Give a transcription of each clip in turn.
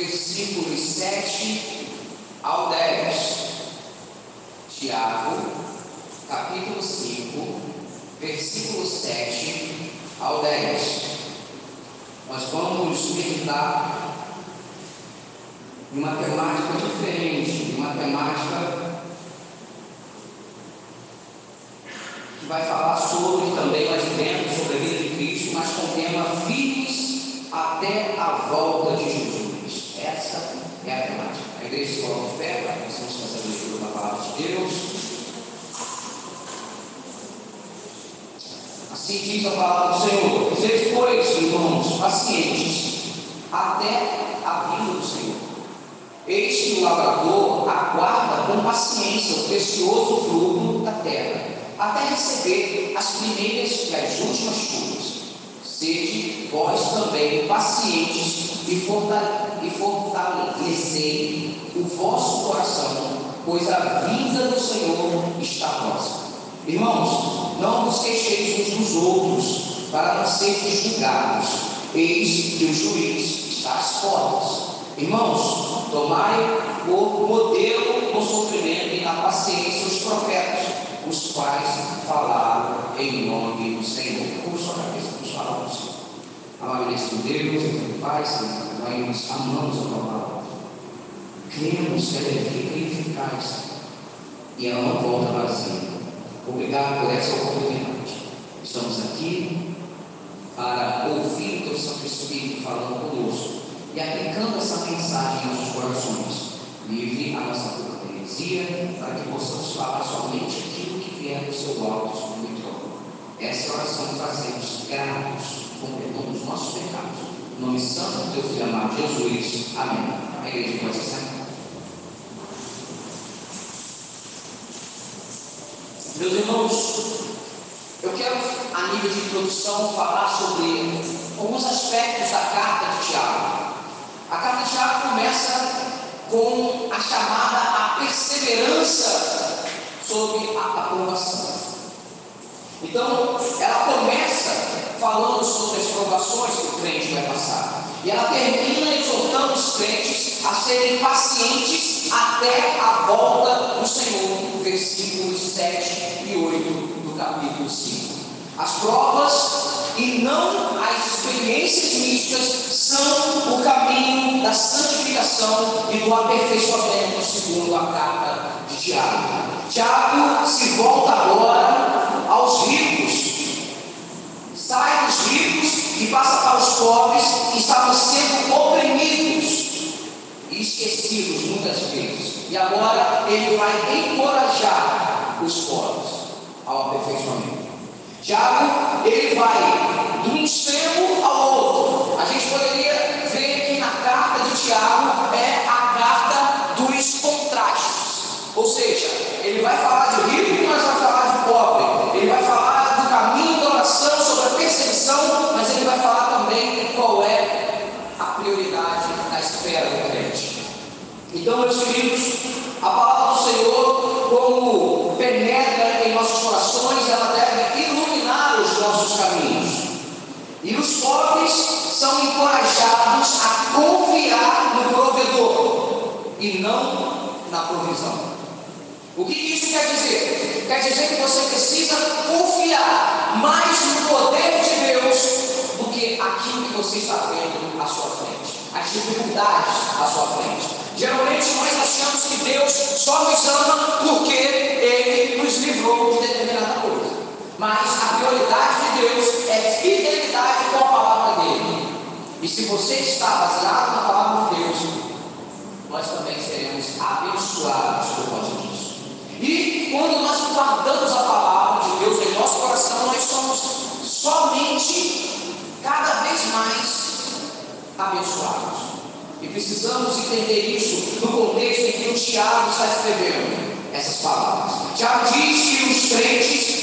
versículos 7 ao 10. Tiago, capítulo 5, versículo 7 ao 10. Nós vamos meditar em uma temática diferente, uma temática que vai falar sobre também mais dentro sobre a vida de Cristo, mas com tema firmes até a volta de Jesus. Essa é a temática. A igreja para que possamos fazer a leitura da palavra de Deus. Assim diz a palavra do Senhor. Sede, pois, irmãos, pacientes até a vinda do Senhor. Eis que o lavrador aguarda com paciência o precioso fruto da terra, até receber as primeiras e as últimas chuvas. Sede vós também pacientes e fortalecei o vosso coração, pois a vinda do Senhor está próxima. Irmãos, não vos queixeis uns dos outros, para não serem julgados. Eis que o juiz está às portas. Irmãos, tomai por modelo no sofrimento e na paciência os profetas, os quais falaram em nome do Senhor. Como sua cabeça do Senhor. Amabilíssimo Deus, Senhor Pai, Senhor, nós amamos a palavra. Cremos que ela é rica e eficaz e ela não volta vazia. Obrigado por essa oportunidade. Estamos aqui para ouvir o teu Santo Espírito falando conosco e aplicando essa mensagem em nossos corações. Livre a nossa cortesia para que possamos falar somente aquilo que vier do seu alto. Essa é oração fazemos, gratos, dos nossos pecados. Em nome santo do teu filho amado Jesus. Amém. A igreja pode sentar. Meus irmãos, eu quero, a nível de introdução, falar sobre alguns aspectos da carta de Tiago. A carta de Tiago começa com a chamada a perseverança sobre a aprovação. Então, ela começa falando sobre as provações que o crente vai passar. E ela termina exortando os crentes a serem pacientes até a volta do Senhor. Versículos 7 e 8 do capítulo 5. As provas e não as experiências místicas são o caminho da santificação e do aperfeiçoamento, segundo a carta de Tiago. Tiago se volta agora sai dos ricos e passa para os pobres que estavam sendo oprimidos e esquecidos muitas vezes. E agora ele vai encorajar os pobres ao aperfeiçoamento. Tiago, ele vai de um extremo ao outro. A gente poderia ver que na carta de Tiago é a carta dos contrastes. Ou seja, ele vai falar de rico, mas vai falar de pobre. Ele vai falar do caminho da oração, sobre a perseguição, mas ele vai falar também qual é a prioridade na esfera do crente. Então, meus queridos, a palavra do Senhor, como penetra em nossos corações, ela deve iluminar os nossos caminhos. E os pobres são encorajados a confiar no provedor e não na provisão. O que isso quer dizer? Quer dizer que você precisa confiar mais no poder de Deus do que aquilo que você está vendo à sua frente, as dificuldades à sua frente. Geralmente nós achamos que Deus só nos ama porque Ele nos livrou de determinada coisa. Mas a prioridade de Deus é fidelidade com a palavra dele. E se você está baseado na palavra de Deus, nós também seremos abençoados por disso. E quando nós guardamos a palavra de Deus em nosso coração, nós somos somente cada vez mais abençoados. E precisamos entender isso no contexto em que o Tiago está escrevendo essas palavras. Tiago diz que os crentes,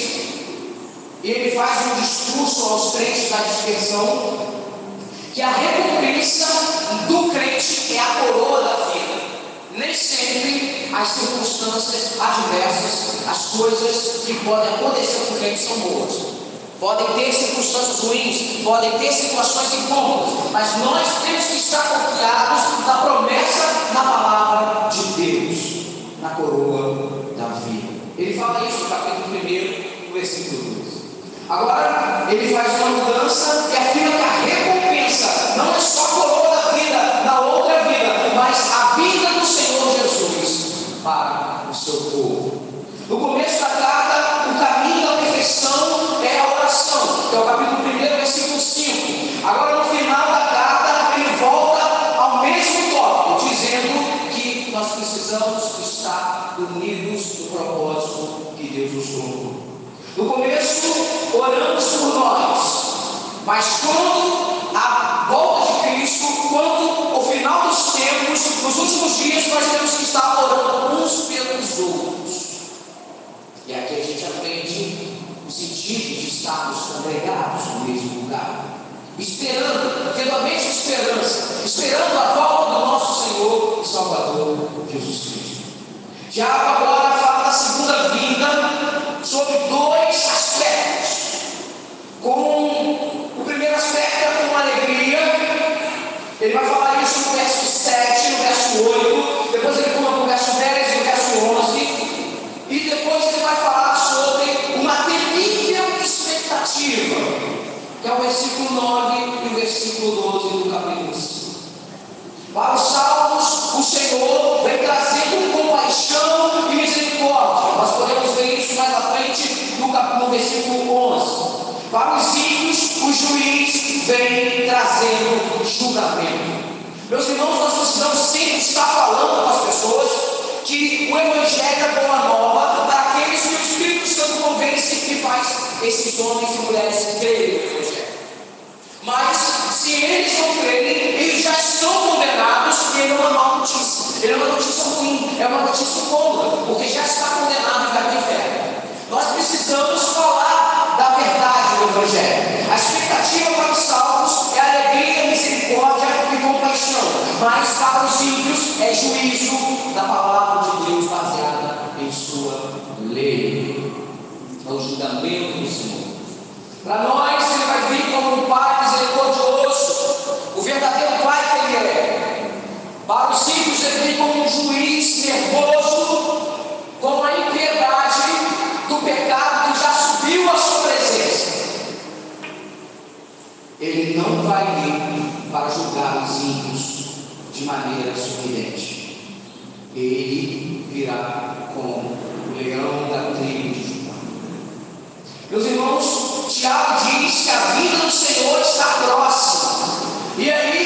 ele faz um discurso aos crentes da dispersão, que a recompensa do crente é a coroa da. Nem sempre as circunstâncias adversas, as coisas que podem acontecer com o são boas. Podem ter circunstâncias ruins, podem ter situações incômodas, mas nós temos que estar confiados na promessa, na palavra de Deus, na coroa da vida. Ele fala isso no capítulo 1, no versículo 2. Agora, ele faz uma mudança e afirma que a recompensa não é só a coroa da vida, na outra vida, mas a vida do Senhor Jesus para o seu povo. No começo da carta, o caminho da perfeição é a oração, que é o capítulo 1, versículo 5. Agora, no final da carta, ele volta ao mesmo tópico, dizendo que nós precisamos estar unidos no propósito que Deus nos colocou. No começo, oramos por nós, mas quando a volta de Cristo, quando o final dos tempos, nos últimos dias, nós temos que estar orando uns pelos outros. E aqui a gente aprende o sentido de estarmos congregados no mesmo lugar, esperando, tendo a mesma esperança, esperando a volta do nosso Senhor e Salvador Jesus Cristo. Tiago agora fala da segunda vinda sobre dois aspectos. Versículo 11. Para os ímpios, o juiz vem trazendo julgamento. Meus irmãos, nós precisamos sempre estar falando com as pessoas que o Evangelho é boa nova para aqueles que o Espírito Santo convence que faz esses homens e mulheres crerem no Evangelho. Mas, se eles não crerem, eles já estão condenados e ele é uma má notícia. Ele é uma notícia ruim, é uma notícia cômoda, porque já está condenado para o inferno. Nós precisamos falar da verdade do Evangelho. A expectativa para os salvos é alegria, misericórdia e compaixão, mas para os ímpios é juízo da palavra de Deus baseada em sua lei. É o julgamento do Senhor. Para nós, ele vai vir como um pai misericordioso, o verdadeiro pai que ele é. Para os ímpios, ele vem como um juiz nervoso, com a impiedade do pecado que já subiu à sua presença. Ele não vai vir para julgar os ímpios de maneira sorridente. Ele virá como o leão da tribo de Judá. Meus irmãos, Tiago diz que a vida do Senhor está próxima. E aí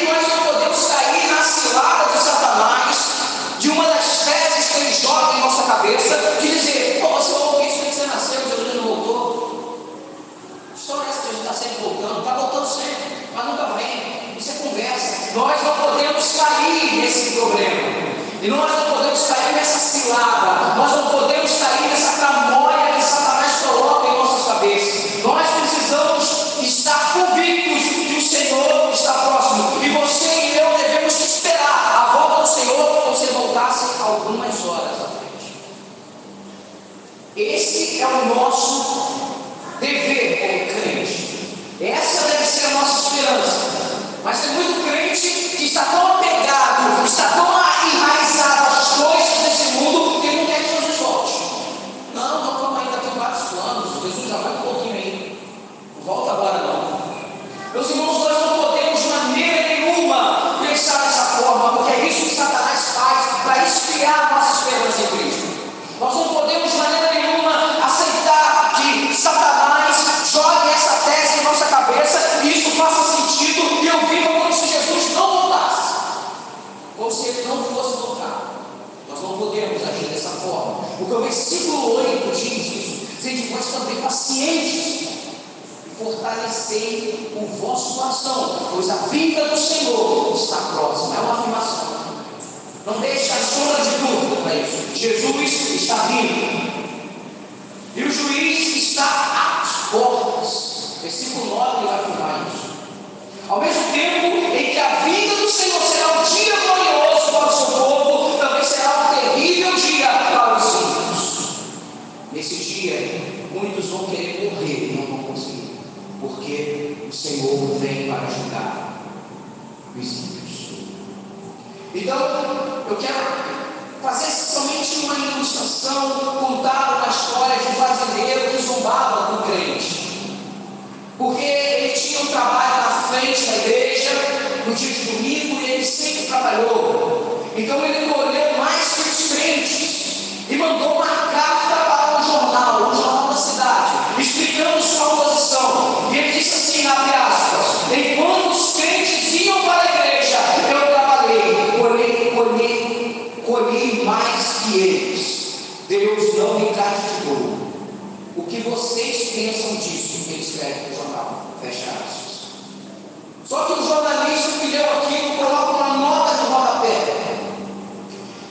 podemos cair nesse problema. E nós não podemos cair nessa cilada. Nós não podemos cair nessa camóia que Satanás coloca em nossas cabeças. Nós precisamos estar convictos que o Senhor está próximo. E você e eu devemos esperar a volta do Senhor como se voltasse algumas horas à frente. Esse é o nosso dever como crente. Essa deve ser a nossa esperança. Mas tem muito crente que está tão apegado, está tão enraizado às coisas desse mundo que não quer que Jesus volte. Não, não, calma ainda tem vários planos. Jesus já vai um pouquinho aí. Não volta agora não. Meus irmãos, nós não podemos de maneira nenhuma pensar dessa forma, porque é isso que Satanás faz para esfriar a nossa esperança em Cristo. Nós não podemos de maneira nenhuma aceitar que Satanás jogue essa tese em nossa cabeça e isso faça sentido e eu viva como se Jesus não voltasse. Como se ele não fosse voltar. Nós não podemos agir dessa forma. Porque o versículo 8 diz isso. Sede vós também pacientes e fortalecei o vosso pois a vinda do Senhor está próxima. É uma afirmação. Não deixe a sombra de dúvida para isso. Jesus está vindo. E o juiz está às portas. Versículo 9 ele vai afirmar isso. Ao mesmo tempo em que a vida do Senhor será um dia glorioso para o seu povo, também será um terrível dia para os ímpios. Nesse dia, muitos vão querer morrer e não vão conseguir. porque o Senhor vem para ajudar os ímpios. Então, eu quero fazer somente uma ilustração, contar uma história de um fazendeiro que zombava do crente. Porque ele tinha um trabalho na frente da igreja, no dia de domingo, e ele sempre trabalhou. Então ele colheu mais que os crentes e mandou uma carta para o jornal, o jornal da cidade, explicando sua posição. E ele disse assim, abre aspas, enquanto os crentes iam para a igreja, eu trabalhei, colhei, colhei, colhei eles. Deus não me castigou. O que vocês pensam disso? Ele escreve no jornal. Fecha aspas. Só que o jornalista que leu aquilo coloca uma nota de rodapé.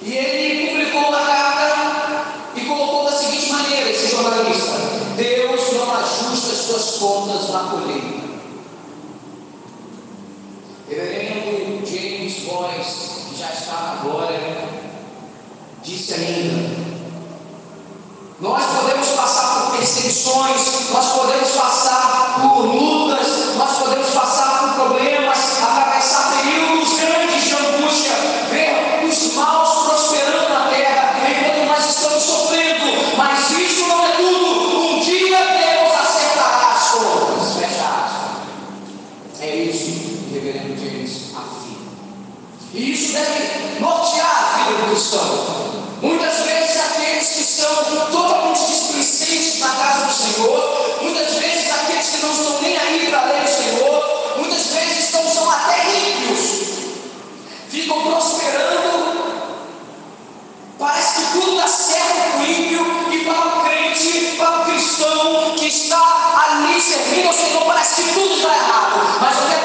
E ele publicou uma carta e colocou da seguinte maneira: esse jornalista, Deus não ajusta as suas contas na colheita. Reverendo James Boyce, que já está na glória, disse ainda: Nós podemos passar por perseguições, nós podemos passar por lutas, nós podemos passar por problemas, atravessar períodos grandes de angústia, ver os maus prosperando na terra, enquanto nós estamos sofrendo, mas isso não é tudo. Um dia Deus acertará as contas. Fecha. É isso que o reverendo James afirma. E isso deve nortear a vida do cristão. Muitas vezes aqueles que estão totalmente displicentes na casa do Senhor, muitas vezes aqueles que não estão nem aí para ler o Senhor, muitas vezes estão, são até ímpios, ficam prosperando, parece que tudo dá certo para o ímpio e para o crente, para o cristão que está ali servindo ao Senhor, parece que tudo está errado. Mas eu quero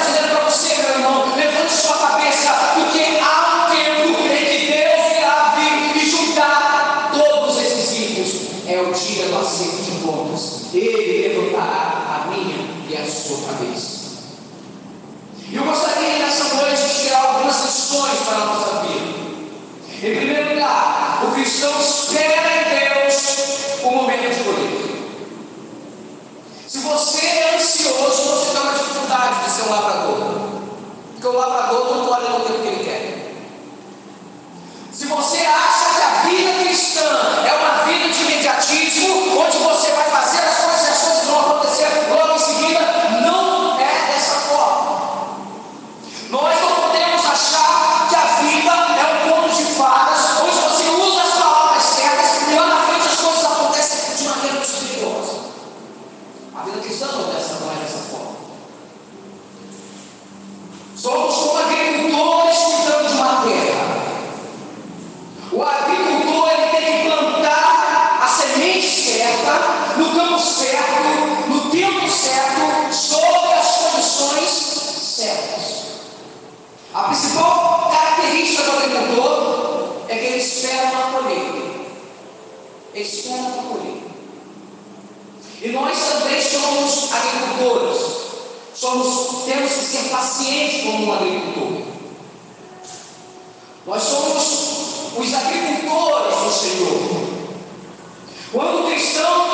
ser um lavrador. Porque o lavrador não olha no tempo que ele quer. Se você acha que a vida cristã é uma vida de imediatismo, onde você vai E nós também somos agricultores. Somos, temos que ser pacientes como um agricultor. Nós somos os agricultores do Senhor. Quando o cristão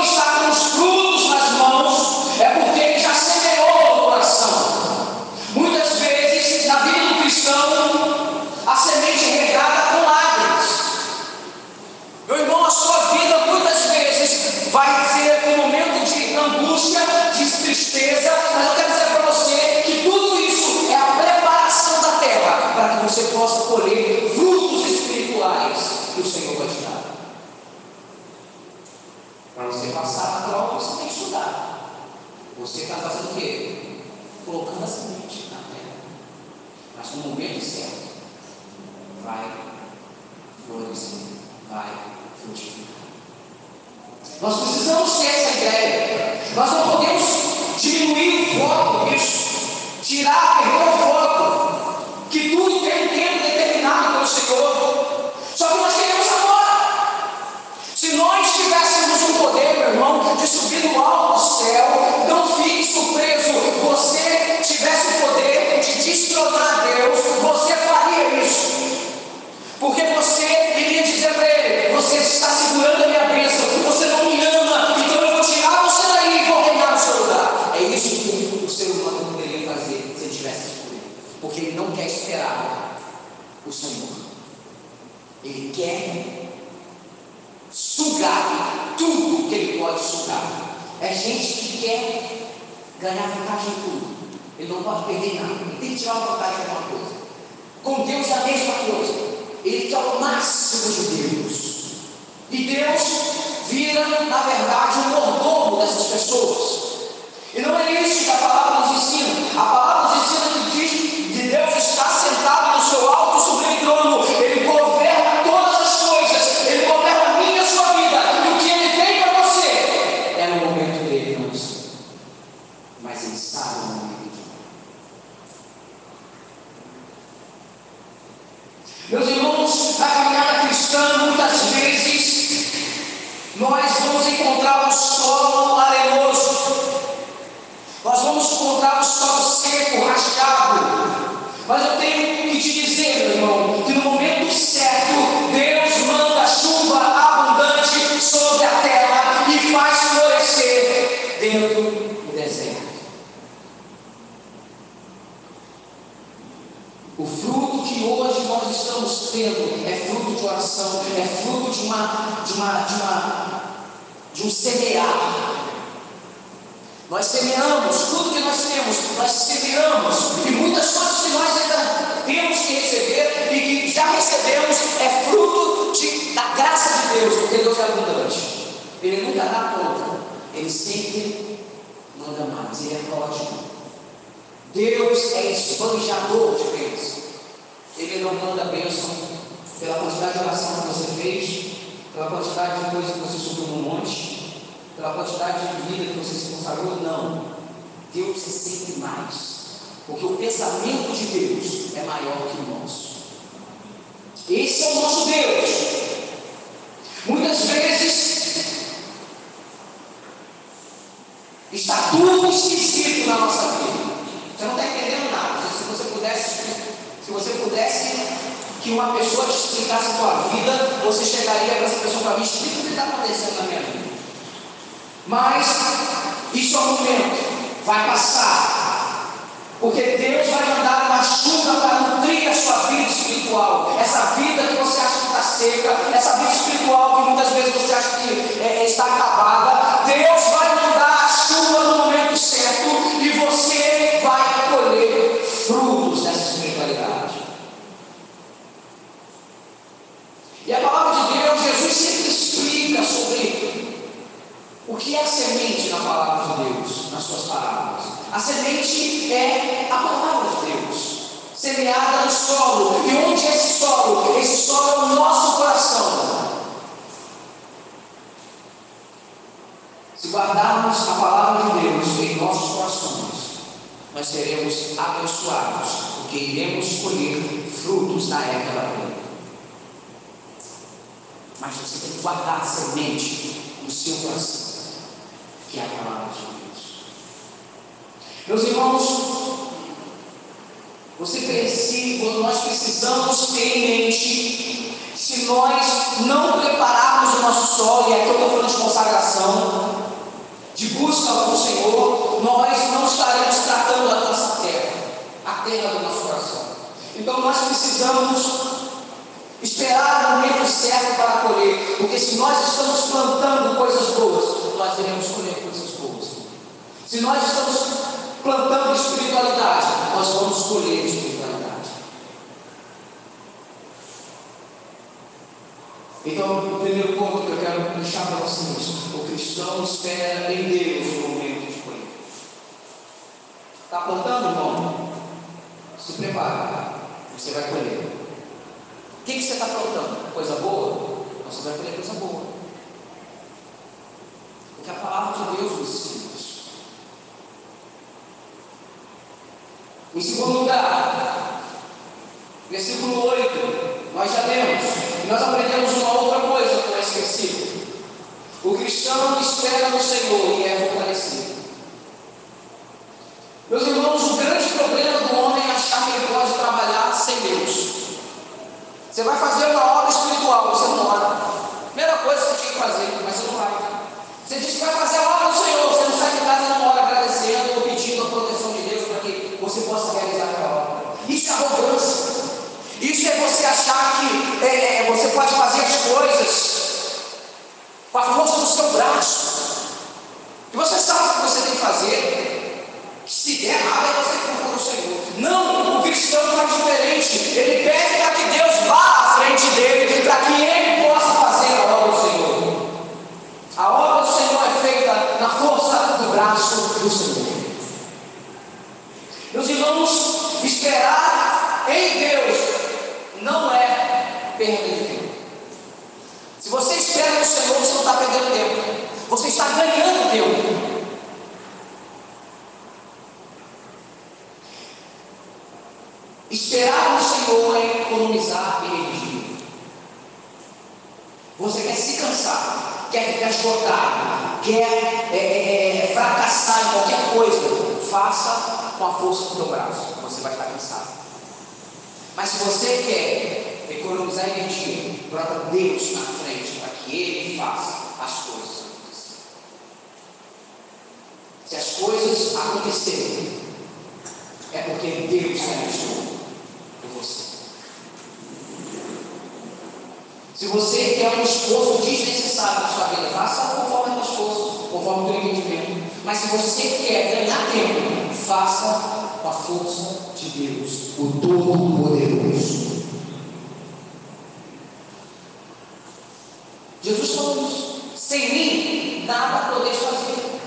que o Senhor vai te dar. Para você passar na prova, você tem que estudar. Você está fazendo o quê? Colocando a semente na terra. Mas no momento certo, vai florescer, vai frutificar. Nós precisamos ter essa ideia. Nós não podemos diminuir o foco nisso, tirar, perder o ó do céu, não fique surpreso. Você tivesse o poder de destronar Deus, você faria isso. Porque você iria dizer para ele: Você está segurando a minha bênção, você não me ama, então eu vou tirar você daí e vou reinar no seu lugar. É isso que o ser humano poderia fazer se ele tivesse poder. Porque ele não quer esperar o Senhor. Ele quer sugar tudo que ele pode sugar gente que quer ganhar vantagem em tudo. Ele não pode perder nada. Ele tem que tirar vantagem de alguma coisa. Com Deus é a mesma coisa. Ele quer o máximo de Deus. E Deus vira, na verdade, o mordomo dessas pessoas. E não é isso que a palavra nos ensina. A palavra que hoje nós estamos tendo é fruto de oração, é fruto de uma, de uma, de uma, de um semear. Nós semeamos tudo que nós temos, nós semeamos, e muitas coisas que nós ainda temos que receber e que já recebemos é fruto de, da graça de Deus, porque Deus é abundante. Ele nunca dá conta, ele sempre manda mais, ele é pródigo. Deus é esbanjador de bênção. Ele não manda bênção pela quantidade de oração que você fez, pela quantidade de coisas que você subiu no monte pela quantidade de vida que você se consagrou, não. Deus é sempre mais. Porque o pensamento de Deus é maior que o nosso. Esse é o nosso Deus. Muitas vezes está tudo esquisito na nossa vida. Você não está entendendo nada. Se você pudesse, se você pudesse que uma pessoa te explicasse a sua vida, você chegaria para essa pessoa para mim, explica o que está acontecendo na minha vida. Mas isso é um momento, vai passar. Porque Deus vai mandar uma chuva para nutrir a sua vida espiritual. Essa vida que você acha que está seca, essa vida espiritual que muitas vezes você acha que é, está acabada. Deus vai mandar a chuva no momento certo e você vai colher frutos dessa espiritualidade. E a palavra de Deus, Jesus sempre explica sobre o que é a semente na palavra de Deus, nas suas palavras? A semente é a palavra de Deus, semeada no solo. E onde é esse solo? Esse solo é o nosso coração. Se guardarmos a palavra de Deus em nossos corações, nós seremos abençoados, porque iremos colher frutos na época da plena. Mas você tem que guardar a semente no seu coração que é a palavra de Deus. Meus irmãos, você precisa, nós precisamos ter em mente, se nós não prepararmos o nosso solo, e aqui eu estou falando de consagração, de busca ao Senhor, nós não estaremos tratando a nossa terra, a terra do nosso coração. Então nós precisamos esperar o momento certo para colher, porque se nós estamos plantando coisas boas, nós iremos colher coisas boas. Se nós estamos plantando espiritualidade, nós vamos colher espiritualidade. Então, o primeiro ponto que eu quero deixar para vocês: o cristão espera em Deus no momento de colher. Está plantando, irmão? Se prepara, você vai colher. O que, que você está boa? Você vai colher coisa boa. Porque a palavra de Deus nos ensina. Em segundo lugar, versículo 8, nós já lemos, e nós aprendemos uma outra coisa com esse versículo. O cristão espera no Senhor e é fortalecido. Meus irmãos, o grande problema do homem é achar que ele pode trabalhar sem Deus. Você vai fazer uma obra espiritual, você não ora. Primeira coisa que você tinha que fazer, mas você não vai. Você diz que vai fazer a obra do Senhor, você não sai de casa não ora agradecendo ou pedindo a proteção de Deus para que você possa realizar aquela obra. Isso é arrogância. Isso é você achar que é, é, você pode fazer as coisas com a força do seu braço. E você sabe fazer. Se der errado, é você que procura o Senhor. Não, o cristão faz diferente. Ele pede para que Deus vá à frente dele, para que ele possa fazer a obra do Senhor. A obra do Senhor é feita na força do braço do Senhor. Meus irmãos, esperar em Deus não é perda de tempo. Se você espera no Senhor, você não está perdendo tempo. Você está ganhando tempo. Esperar no Senhor é economizar energia. Você quer se cansar, quer ficar esgotado, quer é, é, é, fracassar em qualquer coisa, faça com a força do teu braço. Você vai estar cansado. Mas se você quer economizar energia, bota Deus na frente para faça as coisas acontecerem. Se as coisas acontecerem, é porque Deus realizou por você. Se você quer um esforço desnecessário na sua vida, faça conforme a tua esforço, conforme o teu entendimento. Mas se você quer ganhar tempo, faça com a força de Deus, o Todo-Poderoso. Jesus falou isso. Sem mim, nada podeis fazer.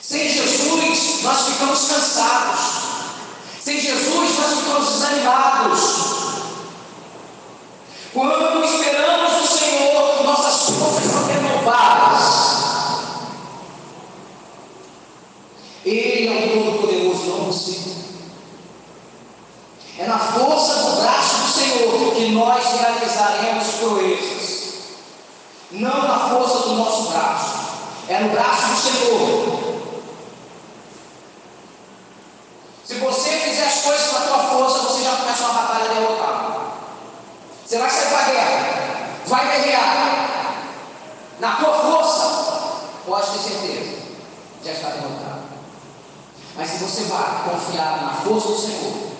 Sem Jesus, nós ficamos cansados. Sem Jesus, nós ficamos desanimados. Quando esperamos no Senhor, nossas forças são renovadas. Ele é o Todo-Poderoso, não você. É na força do braço do Senhor que nós realizaremos proezas. Não na força do nosso braço. É no braço do Senhor. Se você fizer as coisas com a tua força, você já começa uma batalha derrotada. Você vai sair para a guerra, vai guerrear. Na tua força, pode ter certeza, já está derrotado. Mas se você vai confiar na força do Senhor,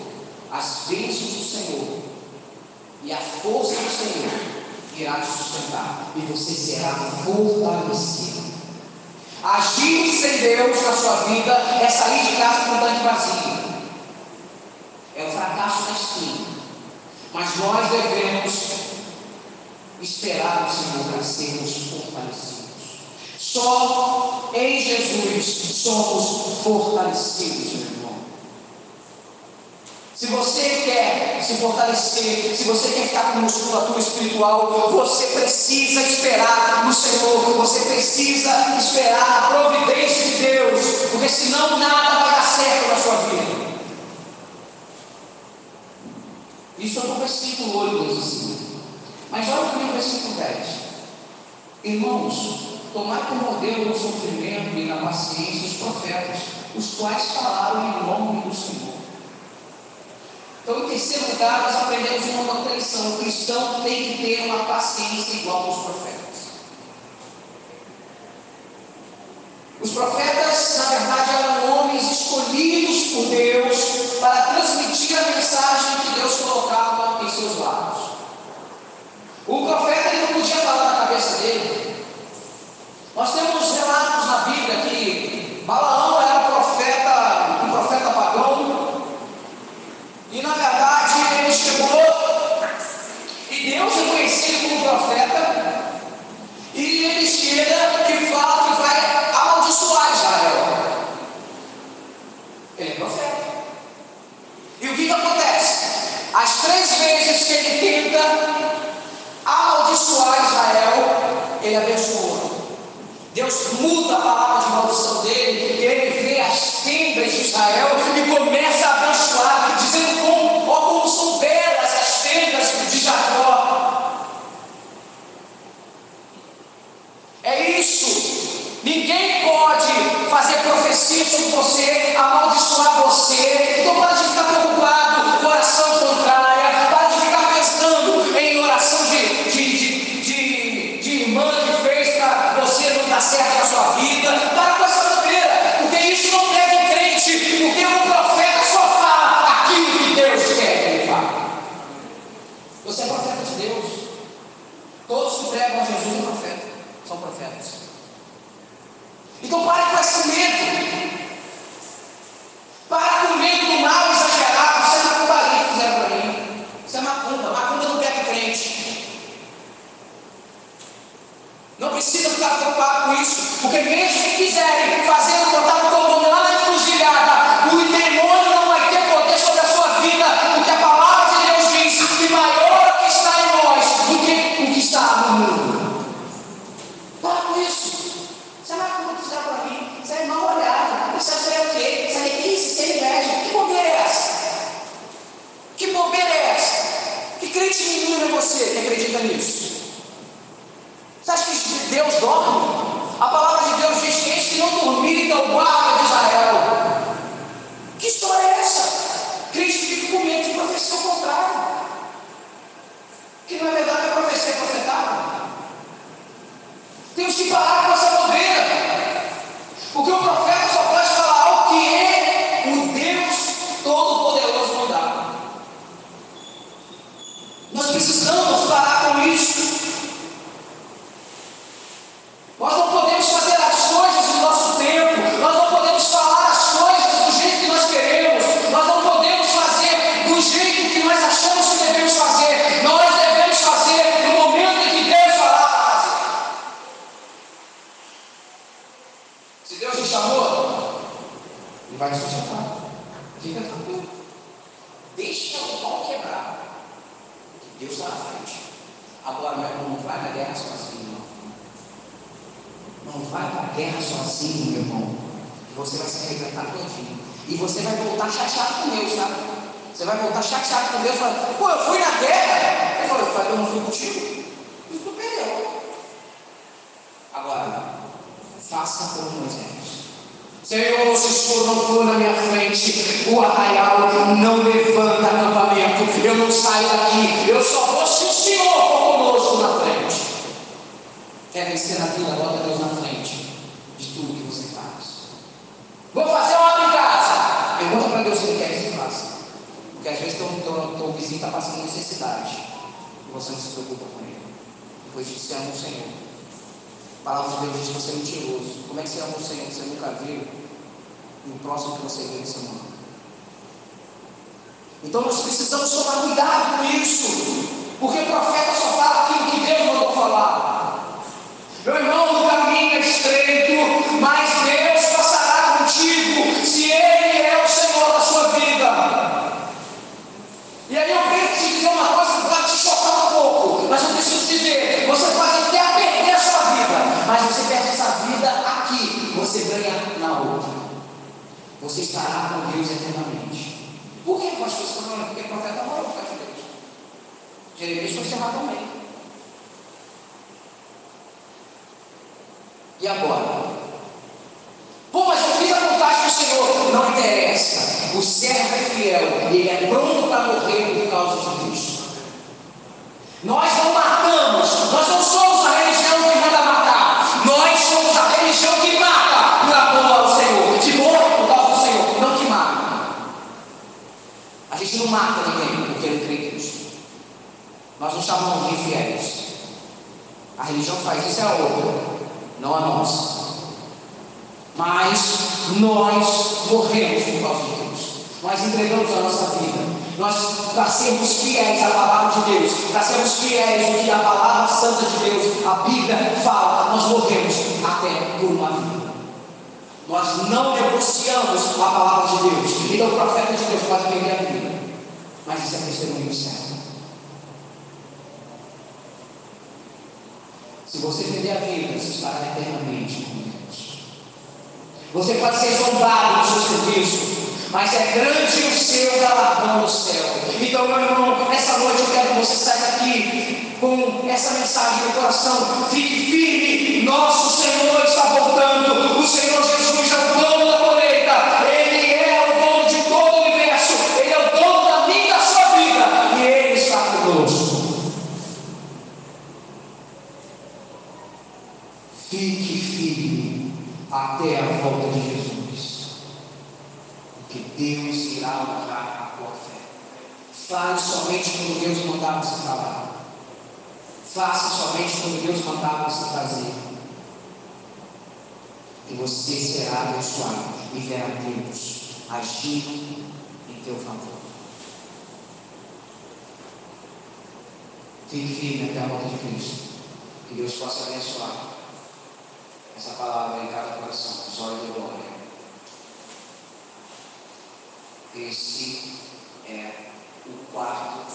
as bênçãos do Senhor e a força do Senhor irá te sustentar e você será fortalecido. Agir sem Deus na sua vida é sair de casa com o tanque vazio. É o fracasso da esquina. Mas nós devemos esperar o Senhor para sermos fortalecidos. Só em Jesus somos fortalecidos, meu irmão. Se você quer se fortalecer, se você quer ficar com musculatura espiritual, você precisa esperar no Senhor, você precisa esperar a providência de Deus, porque senão nada vai dar certo na sua vida. Isso é no versículo 8 diz assim. Mas olha comigo o versículo 10. Irmãos, tomai como modelo no sofrimento e na paciência os profetas, os quais falaram em nome do Senhor. Então, em terceiro lugar, nós aprendemos uma outra lição. O cristão tem que ter uma paciência igual aos profetas. Os profetas, na verdade, eram homens escolhidos por Deus para transmitir a mensagem que Deus colocava em seus lábios. O profeta ele não podia falar na cabeça dele. Nós temos relatos na Bíblia que Balaão era um profeta, um profeta pagão, e na verdade ele chegou e Deus reconhecia ele como profeta, e ele chega e fala que vai amaldiçoar Israel. Ele é profeta. E o que, que acontece? As três vezes que ele tenta amaldiçoar Israel, ele abençoa. Deus muda a palavra de maldição dele, ele vê as tendas de Israel e começa a abençoar, dizendo como, ó, como são belas as tendas de Jacó. É isso. Ninguém pode fazer profecia sobre você, amaldiçoar você. Então Não vai para a guerra sozinho, meu irmão. Você vai se arrebentar todinho. E você vai voltar chateado com Deus, tá? Você vai voltar chateado com Deus falar, pô, eu fui na guerra. Ele falou, eu não fui contigo. E perdeu. Agora, faça como Moisés. Senhor, se o Senhor não for na minha frente, o arraial não levanta acampamento, eu não saio daqui, eu só vou se o Senhor for conosco na frente. Quer vencer na vida, bota Deus na frente de tudo que você faz. Vou fazer uma obra em casa. Pergunta para Deus o que quer que você faça. Porque às vezes teu, teu, teu vizinho está passando necessidade e você não se preocupa com ele. Disso, você ama o Senhor. A palavra de Deus diz que você é mentiroso. Como é que você ama o Senhor? Você nunca viu. E o próximo que você vê, você ama. Então nós precisamos tomar cuidado com isso. Porque o profeta só fala aquilo que Deus Você estará com Deus eternamente. Por que está falando? Porque o profeta morou por causa de Deus. Jeremias foi encerrado também. E agora? Pô, mas eu fiz a vontade do Senhor. Não interessa. O servo é fiel. Ele é pronto para morrer por causa de Cristo. Nós não matamos. Nós não somos a religião que manda matar. Nós somos a religião que mata por amor ao Senhor. Que morre por causa do Senhor. Não que mata. A gente não mata ninguém porque ele crê em. Nós não chamamos de infiéis. A religião faz isso é a outra não a nossa. Mas nós morremos por causa de Deus. Nós entregamos a nossa vida. Nós, para sermos fiéis à palavra de Deus, para fiéis ao que a palavra santa de Deus, a Bíblia fala, nós morremos até por uma vida. Nós não negociamos a palavra de Deus. Então o profeta de Deus pode perder a vida. Mas isso é testemunho certo. Se você perder a vida, você estará eternamente com Deus. Você pode ser zombado no seu serviço, mas é grande o seu galardão no céu. Então, meu irmão, essa noite eu quero que você saia daqui com essa mensagem no coração. Fique firme, nosso Senhor está voltando. O Senhor Jesus é o dono da colheita. Ele é o dono de todo o universo. Ele é o dono da minha e da sua vida. E Ele está conosco. Fique firme até a volta de Jesus, porque Deus irá honrar a tua fé. Fale somente quando Deus mandar você falar. Faça somente quando Deus mandar você fazer. E você será abençoado e verá Deus agindo em teu favor. Fique firme até a volta de Cristo. Que Deus possa abençoar essa palavra em cada coração, olhos de glória. Esse é o quarto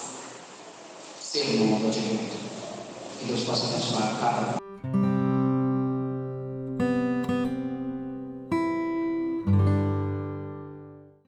sermão do advento. Que Deus possa abençoar cada um.